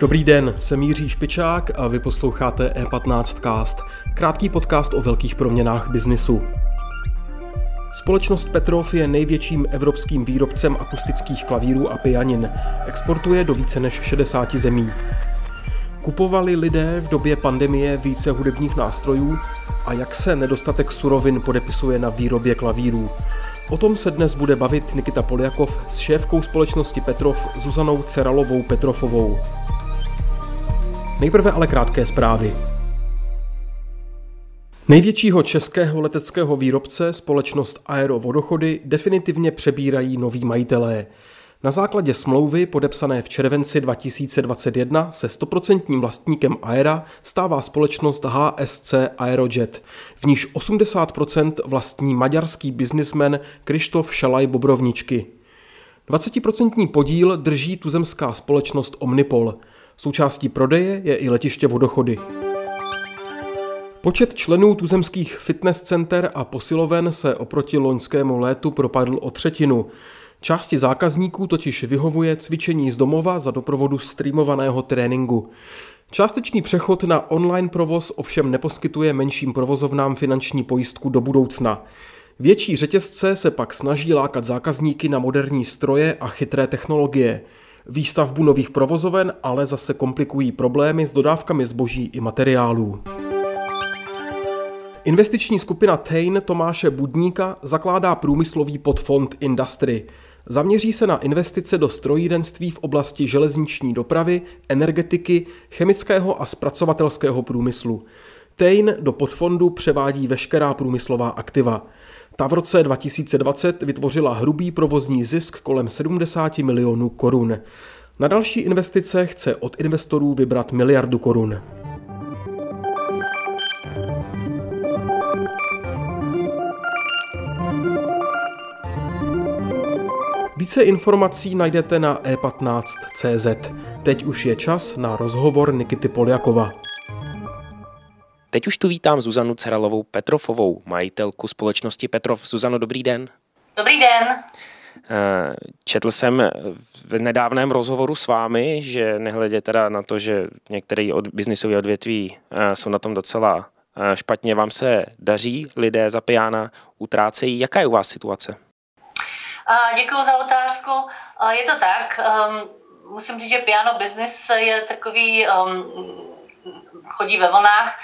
Dobrý den, jsem Jiří Špičák a vy posloucháte E15 Cast, krátký podcast o velkých proměnách biznisu. Společnost Petrov je největším evropským výrobcem akustických klavírů a pianin. Exportuje do více než 60 zemí. Kupovali lidé v době pandemie více hudebních nástrojů a jak se nedostatek surovin podepisuje na výrobě klavírů. O tom se dnes bude bavit Nikita Poljakov s šéfkou společnosti Petrov Zuzanou Ceralovou Petrofovou. Nejprve ale krátké zprávy. Největšího českého leteckého výrobce, společnost Aero Vodochody, definitivně přebírají noví majitelé. Na základě smlouvy podepsané v červenci 2021 se stoprocentním vlastníkem Aera stává společnost HSC Aerojet, v níž 80% vlastní maďarský biznismen Krištof Šalaj Bobrovničky. 20% podíl drží tuzemská společnost Omnipol. Součástí prodeje je i letiště Vodochody. Počet členů tuzemských fitness center a posiloven se oproti loňskému létu propadl o třetinu. Části zákazníků totiž vyhovuje cvičení z domova za doprovodu streamovaného tréninku. Částečný přechod na online provoz ovšem neposkytuje menším provozovnám finanční pojistku do budoucna. Větší řetězce se pak snaží lákat zákazníky na moderní stroje a chytré technologie. Výstavbu nových provozoven ale zase komplikují problémy s dodávkami zboží i materiálů. Investiční skupina Tain Tomáše Budníka zakládá průmyslový podfond Industry. Zaměří se na investice do strojírenství v oblasti železniční dopravy, energetiky, chemického a zpracovatelského průmyslu. Tain do podfondu převádí veškerá průmyslová aktiva. Ta v roce 2020 vytvořila hrubý provozní zisk kolem 70 milionů korun. Na další investice chce od investorů vybrat miliardu korun. Více informací najdete na e15.cz. Teď už je čas na rozhovor Nikity Poljakova. Teď už tu vítám Zuzanu Ceralovou Petrofovou, majitelku společnosti Petrov. Zuzano, dobrý den. Dobrý den. Eh, četl jsem v nedávném rozhovoru s vámi, že nehledě teda na to, že některé od, biznisové odvětví eh, jsou na tom docela eh, špatně, vám se daří, lidé za pijána utrácejí. Jaká je u vás situace? Děkuji za otázku. Je to tak. Ehm, musím říct, že piano business je takový, ehm, chodí ve vlnách,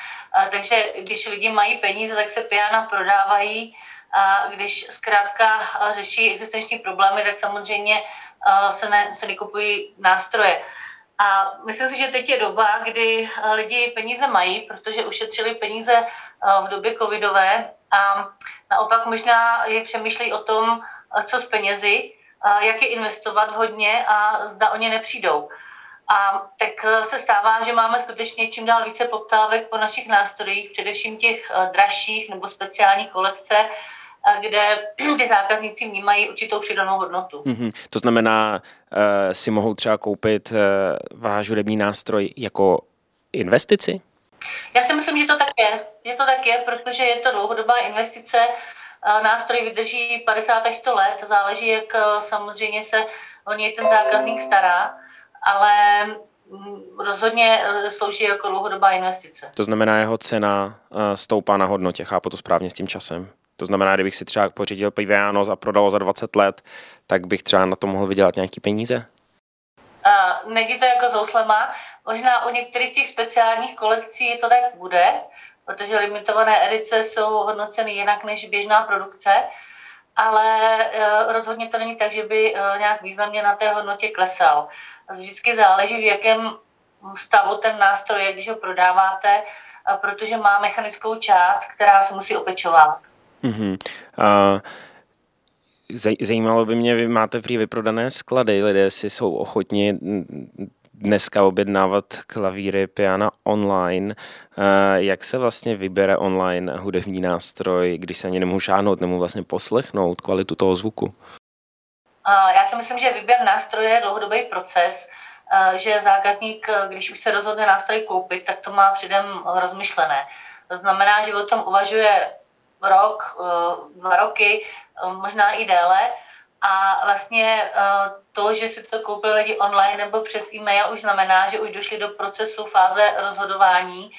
takže když lidi mají peníze, tak se piana prodávají a když zkrátka řeší existenční problémy, tak samozřejmě se, ne, se nekupují nástroje. A myslím si, že teď je doba, kdy lidi peníze mají, protože ušetřili peníze v době covidové a naopak možná je přemýšlejí o tom, co s penězi, jak je investovat hodně a zda o ně nepřijdou. A tak se stává, že máme skutečně čím dál více poptávek po našich nástrojích, především těch dražších nebo speciálních kolekce, kde ty zákazníci vnímají určitou přidanou hodnotu. Mm-hmm. To znamená, uh, si mohou třeba koupit uh, váš hudební nástroj jako investici? Já si myslím, že to tak je. Je to tak je, protože je to dlouhodobá investice. Nástroj vydrží 50 až 100 let, záleží, jak samozřejmě se o něj ten zákazník stará, ale mm, rozhodně slouží jako dlouhodobá investice. To znamená, jeho cena stoupá na hodnotě, chápu to správně s tím časem? To znamená, kdybych si třeba pořídil piviano a prodal za 20 let, tak bych třeba na to mohl vydělat nějaký peníze? Uh, není to jako zouslema. Možná u některých těch speciálních kolekcí to tak bude, protože limitované edice jsou hodnoceny jinak než běžná produkce, ale uh, rozhodně to není tak, že by uh, nějak významně na té hodnotě klesal. Vždycky záleží, v jakém stavu ten nástroj je, když ho prodáváte, protože má mechanickou část, která se musí opečovat. Mm-hmm. Uh, zajímalo by mě, vy máte prý vyprodané sklady, lidé si jsou ochotni dneska objednávat klavíry, piana online. Uh, jak se vlastně vybere online hudební nástroj, když se ani nemůžu šáhnout, nemůžu vlastně poslechnout kvalitu toho zvuku? Uh, já si myslím, že výběr nástroje je dlouhodobý proces, uh, že zákazník, když už se rozhodne nástroj koupit, tak to má předem rozmyšlené. To znamená, že o tom uvažuje rok, dva roky, možná i déle. A vlastně to, že si to koupili lidi online nebo přes e-mail, už znamená, že už došli do procesu fáze rozhodování,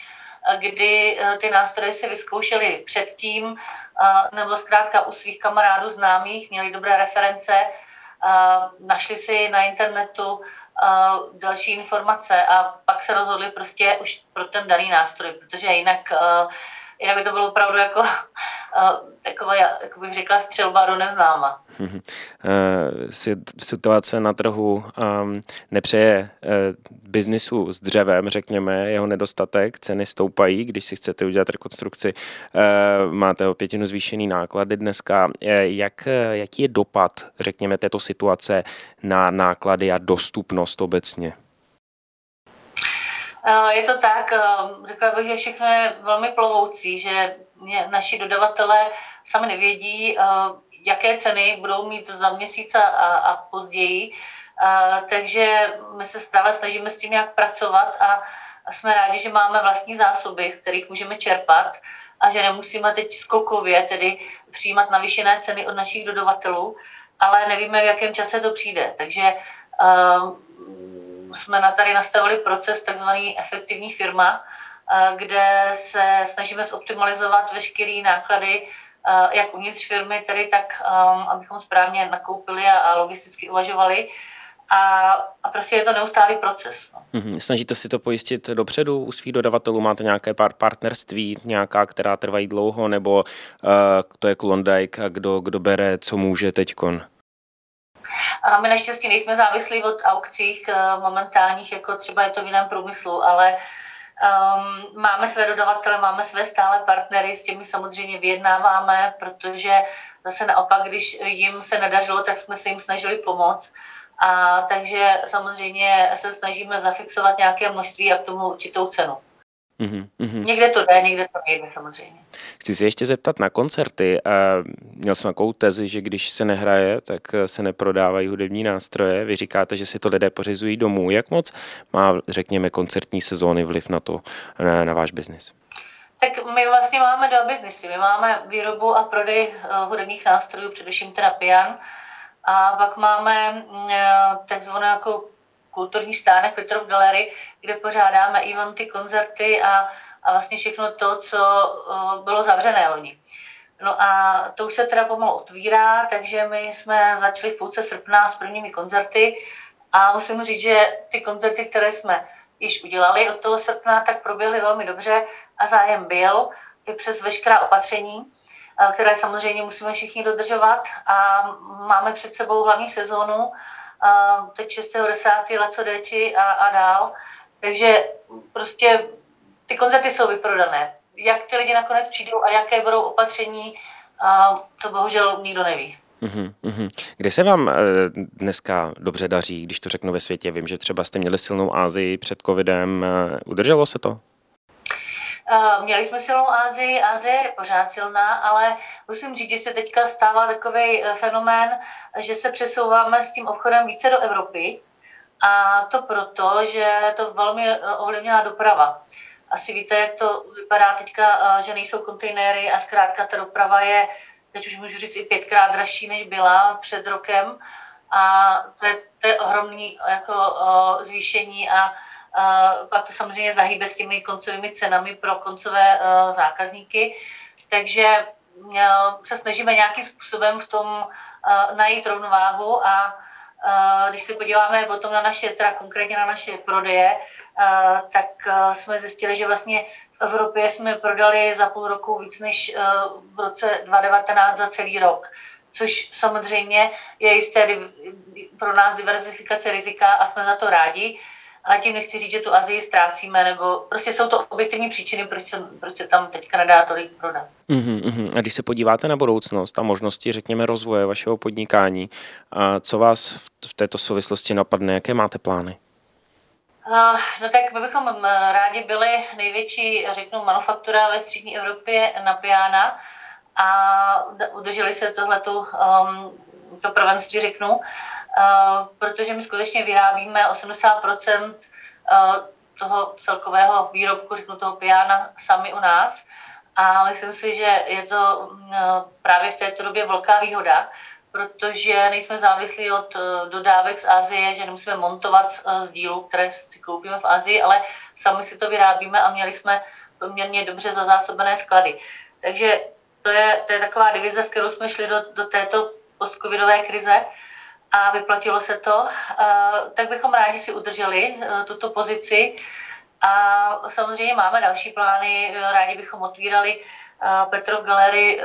kdy ty nástroje si vyzkoušeli předtím, nebo zkrátka u svých kamarádů známých, měli dobré reference, našli si na internetu další informace a pak se rozhodli prostě už pro ten daný nástroj, protože jinak, jinak by to bylo opravdu jako taková, jak bych řekla, střelba do neznáma. Eh, situace na trhu ehm, nepřeje eh, biznisu s dřevem, řekněme, jeho nedostatek, ceny stoupají, když si chcete udělat rekonstrukci, eh, máte o pětinu zvýšený náklady dneska. Jak, jaký je dopad, řekněme, této situace na náklady a dostupnost obecně? Je to tak, řekla bych, že všechno je velmi plovoucí, že naši dodavatelé sami nevědí, jaké ceny budou mít za měsíc a, a později. Takže my se stále snažíme s tím nějak pracovat a jsme rádi, že máme vlastní zásoby, kterých můžeme čerpat a že nemusíme teď skokově tedy přijímat navýšené ceny od našich dodavatelů, ale nevíme, v jakém čase to přijde. Takže uh, jsme na tady nastavili proces takzvaný efektivní firma, kde se snažíme zoptimalizovat veškeré náklady uh, jak uvnitř firmy, tedy tak, um, abychom správně nakoupili a, logisticky uvažovali. A, a prostě je to neustálý proces. No. Mm-hmm. Snažíte si to pojistit dopředu u svých dodavatelů? Máte nějaké pár partnerství, nějaká, která trvají dlouho, nebo uh, to je Klondike a kdo, kdo bere, co může teďkon? A my naštěstí nejsme závislí od aukcích uh, momentálních, jako třeba je to v jiném průmyslu, ale um, máme své dodavatele, máme své stále partnery, s těmi samozřejmě vyjednáváme, protože zase naopak, když jim se nedařilo, tak jsme se jim snažili pomoct. A takže samozřejmě se snažíme zafixovat nějaké množství a k tomu určitou cenu. Mm-hmm. Někde to jde, někde to nejde samozřejmě. Chci se ještě zeptat na koncerty. Měl jsem takovou tezi, že když se nehraje, tak se neprodávají hudební nástroje. Vy říkáte, že si to lidé pořizují domů. Jak moc má, řekněme, koncertní sezóny vliv na to, na, na váš biznis? Tak my vlastně máme dva biznisy. My máme výrobu a prodej eh, hudebních nástrojů, především teda pian, a pak máme mm, eh, takzvané jako kulturní stánek Petrov Gallery, kde pořádáme eventy, koncerty a, a vlastně všechno to, co bylo zavřené loni. No a to už se teda pomalu otvírá, takže my jsme začali v půlce srpna s prvními koncerty a musím říct, že ty koncerty, které jsme již udělali od toho srpna, tak proběhly velmi dobře a zájem byl i přes veškerá opatření. Eh, které samozřejmě musíme všichni dodržovat a máme před sebou hlavní sezónu, eh, teď 6.10. Leco Deči a, a dál. Takže prostě ty koncerty jsou vyprodané. Jak ty lidi nakonec přijdou a jaké budou opatření, eh, to bohužel nikdo neví. Uhum, Kde se vám dneska dobře daří, když to řeknu ve světě? Vím, že třeba jste měli silnou Ázii před covidem. Udrželo se to? Eh, měli jsme silnou Ázii, Ázie je pořád silná, ale musím říct, že se teďka stává takový eh, fenomén, že se přesouváme s tím obchodem více do Evropy a to proto, že to velmi eh, ovlivnila doprava. Asi víte, jak to vypadá teďka, že nejsou kontejnery a zkrátka ta doprava je, teď už můžu říct, i pětkrát dražší, než byla před rokem. A to je, to je ohromný jako, zvýšení a pak to samozřejmě zahýbe s těmi koncovými cenami pro koncové e, zákazníky. Takže e, se snažíme nějakým způsobem v tom e, najít rovnováhu a když se podíváme potom na naše, teda konkrétně na naše prodeje, tak jsme zjistili, že vlastně v Evropě jsme prodali za půl roku víc než v roce 2019 za celý rok což samozřejmě je jisté pro nás diverzifikace rizika a jsme za to rádi ale tím nechci říct, že tu Azii ztrácíme, nebo prostě jsou to objektivní příčiny, proč se, proč se tam teďka nedá tolik prodat. Uh-huh. A když se podíváte na budoucnost a možnosti, řekněme, rozvoje vašeho podnikání, a co vás v, této souvislosti napadne, jaké máte plány? No tak my bychom rádi byli největší, řeknu, manufaktura ve střední Evropě na piana a udrželi se tohleto um, to prvenství, řeknu. Eh, protože my skutečně vyrábíme 80% eh, toho celkového výrobku, řeknu toho piana, sami u nás. A myslím si, že je to mm, právě v této době velká výhoda, protože nejsme závislí od eh, dodávek z Asie, že nemusíme montovat z dílu, které si koupíme v Asii, ale sami si to vyrábíme a měli jsme poměrně dobře zazásobené sklady. Takže to je, to je taková divize, s kterou jsme šli do, do této postcovidové krize a vyplatilo se to, tak bychom rádi si udrželi e, tuto pozici. A samozřejmě máme další plány, rádi bychom otvírali Petrov Gallery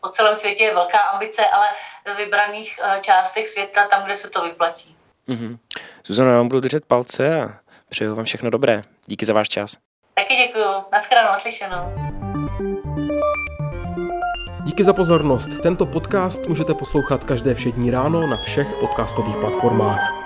po celém světě je velká ambice, ale ve vybraných částech světa, tam, kde se to vyplatí. Mm-hmm. Zuzana, já vám budu držet palce a přeju vám všechno dobré. Díky za váš čas. Taky děkuju. Naschledanou, naslyšenou. Díky za pozornost. Tento podcast můžete poslouchat každé všední ráno na všech podcastových platformách.